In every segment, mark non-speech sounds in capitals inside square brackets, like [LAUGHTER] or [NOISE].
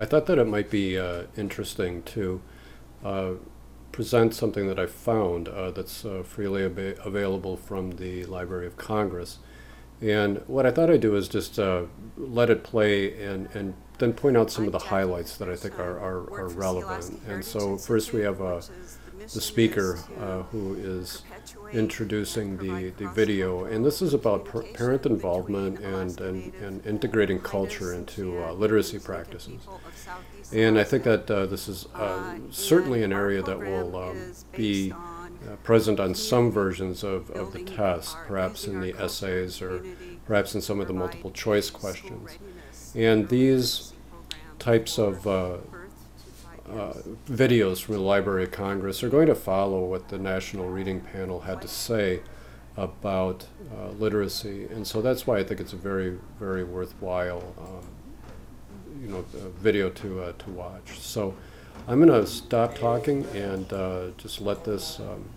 I thought that it might be uh, interesting to uh, present something that I found uh, that's uh, freely ab- available from the Library of Congress. And what I thought I'd do is just uh, let it play and, and then point out some of the highlights that I think are, are, are relevant. And so, first, we have uh, the speaker uh, who is introducing the, the video. And this is about par- parent involvement and, and, and integrating culture into uh, literacy practices. And I think that uh, this is uh, certainly an area that will um, be uh, present on some versions of, of the test, perhaps in the essays or perhaps in some of the multiple choice questions. And these types of uh, videos from the Library of Congress are going to follow what the National Reading Panel had to say about uh, literacy. And so that's why I think it's a very, very worthwhile um, you know, video to, uh, to watch. So I'm going to stop talking and uh, just let this um,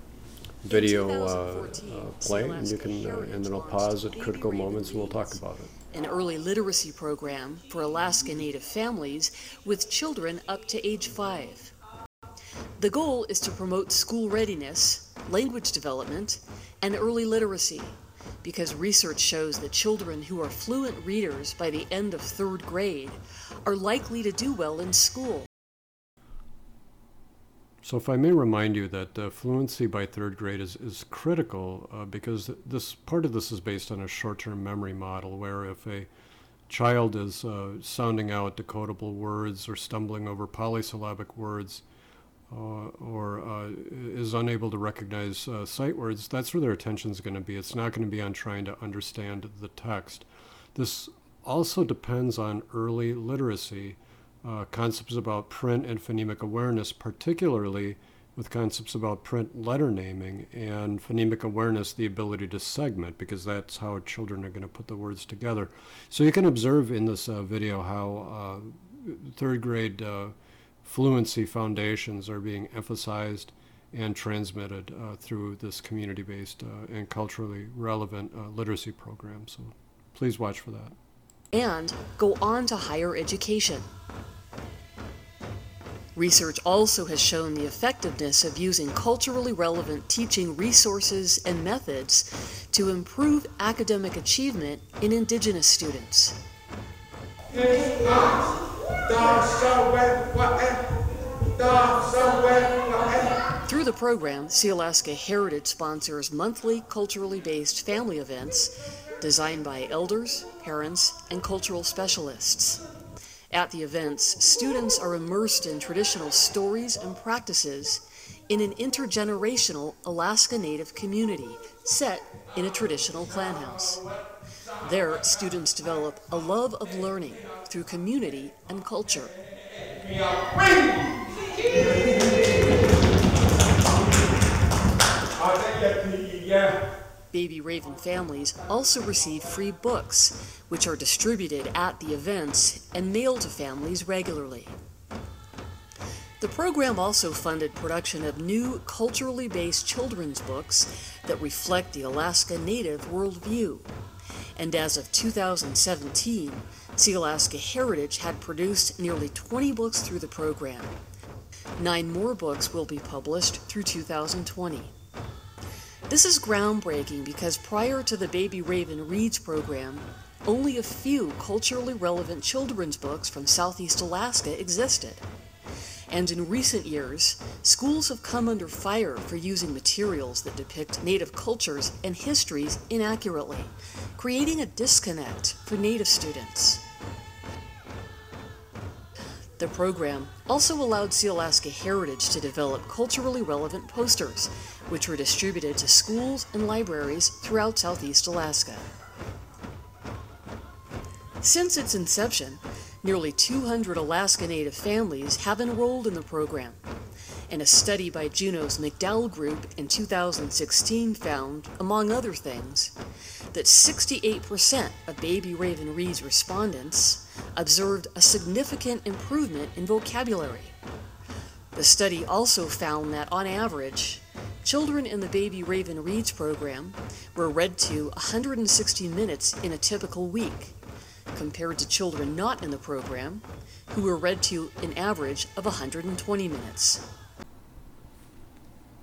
video uh, uh, play, and you can, uh, and then I'll pause at critical moments and we'll talk about it. An early literacy program for Alaska Native families with children up to age five. The goal is to promote school readiness, language development, and early literacy because research shows that children who are fluent readers by the end of third grade are likely to do well in school. So, if I may remind you that uh, fluency by third grade is, is critical uh, because this part of this is based on a short term memory model where if a child is uh, sounding out decodable words or stumbling over polysyllabic words uh, or uh, is unable to recognize uh, sight words, that's where their attention is going to be. It's not going to be on trying to understand the text. This also depends on early literacy uh, concepts about print and phonemic awareness, particularly with concepts about print letter naming and phonemic awareness, the ability to segment, because that's how children are going to put the words together. So you can observe in this uh, video how uh, third grade uh, fluency foundations are being emphasized and transmitted uh, through this community based uh, and culturally relevant literacy program. So please watch for that. And go on to higher education. Research also has shown the effectiveness of using culturally relevant teaching resources and methods to improve academic achievement in Indigenous students. Through the program, Sealaska Heritage sponsors monthly culturally based family events designed by elders, parents, and cultural specialists. At the events, students are immersed in traditional stories and practices in an intergenerational Alaska Native community set in a traditional clan house. There, students develop a love of learning through community and culture. Baby Raven families also receive free books, which are distributed at the events and mailed to families regularly. The program also funded production of new culturally based children's books that reflect the Alaska Native worldview. And as of 2017, Sealaska Heritage had produced nearly 20 books through the program. Nine more books will be published through 2020. This is groundbreaking because prior to the Baby Raven Reads program, only a few culturally relevant children's books from Southeast Alaska existed. And in recent years, schools have come under fire for using materials that depict Native cultures and histories inaccurately, creating a disconnect for Native students. The program also allowed Sealaska Heritage to develop culturally relevant posters, which were distributed to schools and libraries throughout Southeast Alaska. Since its inception, nearly 200 Alaska Native families have enrolled in the program, and a study by Juneau's McDowell Group in 2016 found, among other things, that 68% of Baby Raven Reads respondents observed a significant improvement in vocabulary. The study also found that, on average, children in the Baby Raven Reads program were read to 160 minutes in a typical week, compared to children not in the program, who were read to an average of 120 minutes.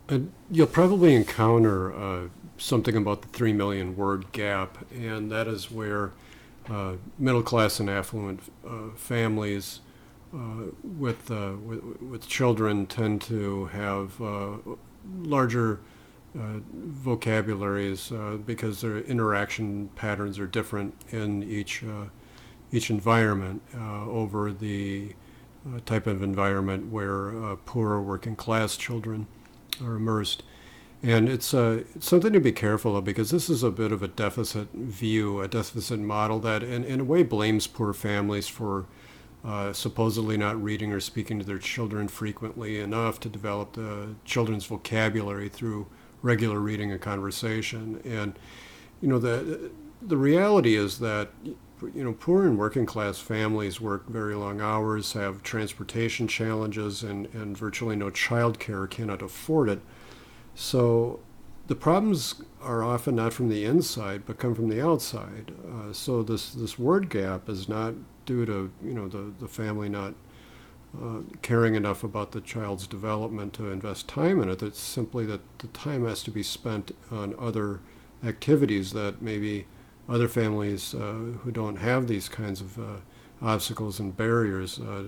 And you'll probably encounter uh, something about the 3 million word gap, and that is where uh, middle class and affluent uh, families uh, with, uh, with, with children tend to have uh, larger uh, vocabularies uh, because their interaction patterns are different in each uh, each environment uh, over the uh, type of environment where uh, poor working class children are immersed. And it's, uh, it's something to be careful of because this is a bit of a deficit view, a deficit model that in, in a way blames poor families for uh, supposedly not reading or speaking to their children frequently enough to develop the children's vocabulary through regular reading and conversation. And you know the the reality is that you know poor and working class families work very long hours, have transportation challenges, and and virtually no child care, cannot afford it. So the problems are often not from the inside, but come from the outside. Uh, so this this word gap is not due to you know the the family not uh, caring enough about the child's development to invest time in it. It's simply that the time has to be spent on other activities that maybe other families uh, who don't have these kinds of uh, obstacles and barriers uh,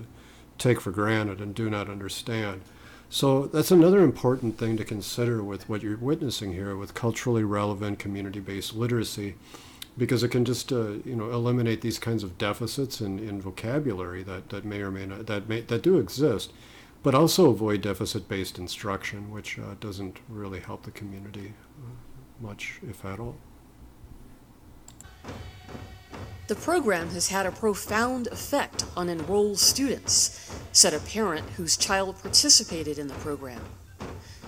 take for granted and do not understand. So that's another important thing to consider with what you're witnessing here with culturally relevant community-based literacy because it can just uh, you know eliminate these kinds of deficits in, in vocabulary that, that may or may not that may that do exist, but also avoid deficit-based instruction, which uh, doesn't really help the community uh, much, if at all. The program has had a profound effect on enrolled students, said a parent whose child participated in the program.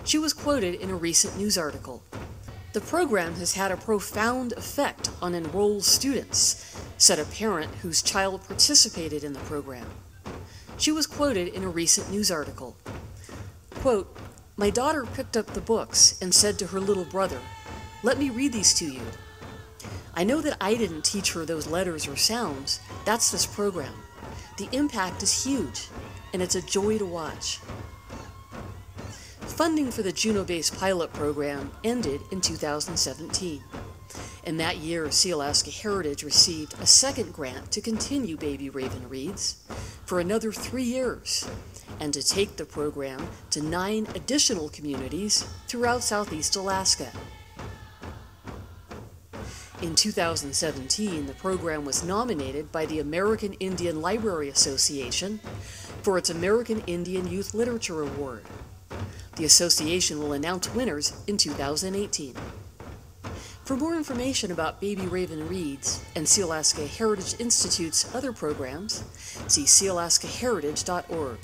She was quoted in a recent news article. The program has had a profound effect on enrolled students, said a parent whose child participated in the program. She was quoted in a recent news article. Quote, My daughter picked up the books and said to her little brother, Let me read these to you. I know that I didn't teach her those letters or sounds. That's this program. The impact is huge, and it's a joy to watch. Funding for the Juneau based pilot program ended in 2017. In that year, Sealaska Heritage received a second grant to continue Baby Raven Reads for another three years and to take the program to nine additional communities throughout Southeast Alaska. In 2017, the program was nominated by the American Indian Library Association for its American Indian Youth Literature Award. The association will announce winners in 2018. For more information about Baby Raven Reads and Sealaska Heritage Institute's other programs, see sealaskaheritage.org.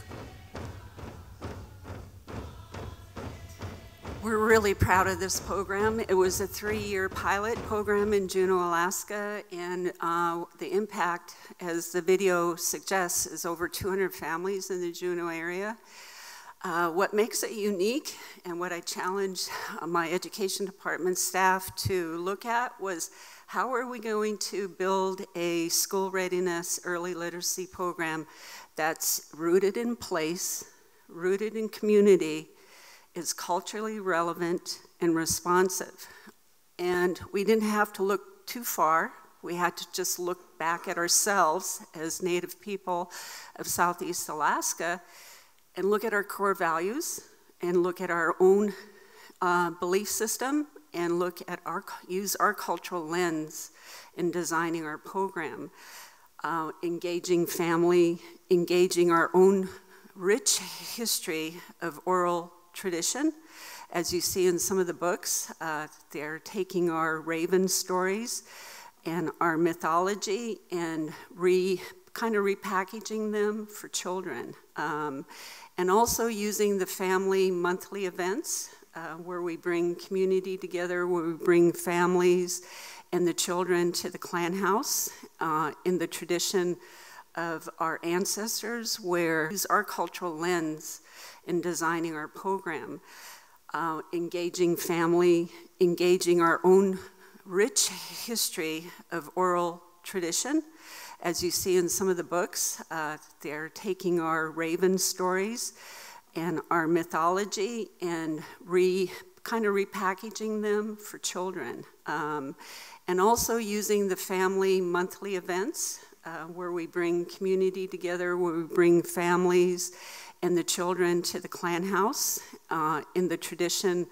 We're really proud of this program. It was a three-year pilot program in Juneau, Alaska, and uh, the impact, as the video suggests, is over 200 families in the Juneau area. Uh, what makes it unique and what I challenged my education department staff to look at was how are we going to build a school readiness early literacy program that's rooted in place, rooted in community, is culturally relevant and responsive. And we didn't have to look too far. We had to just look back at ourselves as Native people of Southeast Alaska and look at our core values and look at our own uh, belief system and look at our use our cultural lens in designing our program uh, engaging family engaging our own rich history of oral tradition. As you see in some of the books uh, they're taking our raven stories and our mythology and re kind of repackaging them for children. Um, and also using the family monthly events uh, where we bring community together, where we bring families and the children to the clan house uh, in the tradition of our ancestors, where use our cultural lens in designing our program, uh, engaging family, engaging our own rich history of oral tradition As you see in some of the books, uh, they're taking our Raven stories and our mythology and re kind of repackaging them for children. Um, and also using the family monthly events uh, where we bring community together, where we bring families and the children to the clan house uh, in the tradition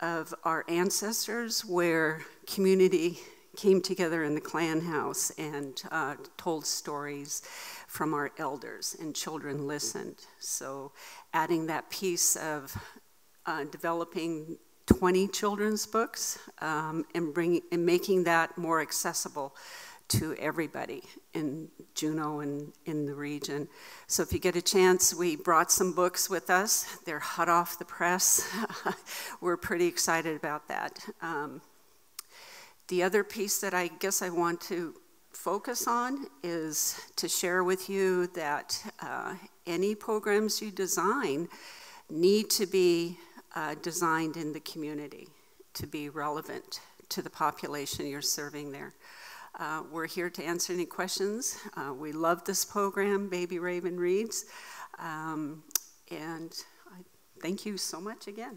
of our ancestors, where community came together in the clan house and uh, told stories from our elders, and children listened. So, adding that piece of uh, developing 20 children's books um, and, bring, and making that more accessible to everybody in Juneau and in the region. So if you get a chance, we brought some books with us. They're hot off the press. [LAUGHS] We're pretty excited about that. Um, the other piece that I guess I want to focus on is to share with you that uh, any programs you design need to be uh, designed in the community to be relevant to the population you're serving there. Uh, we're here to answer any questions. Uh, we love this program, Baby Raven Reads. Um, and I thank you so much again.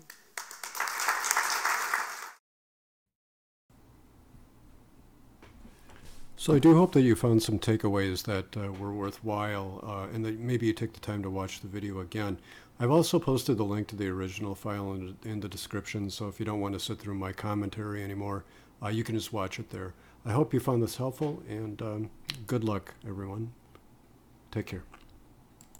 So I do hope that you found some takeaways that uh, were worthwhile uh, and that maybe you take the time to watch the video again. I've also posted the link to the original file in, in the description, so if you don't want to sit through my commentary anymore, uh, you can just watch it there. I hope you found this helpful, and um, good luck, everyone. Take care.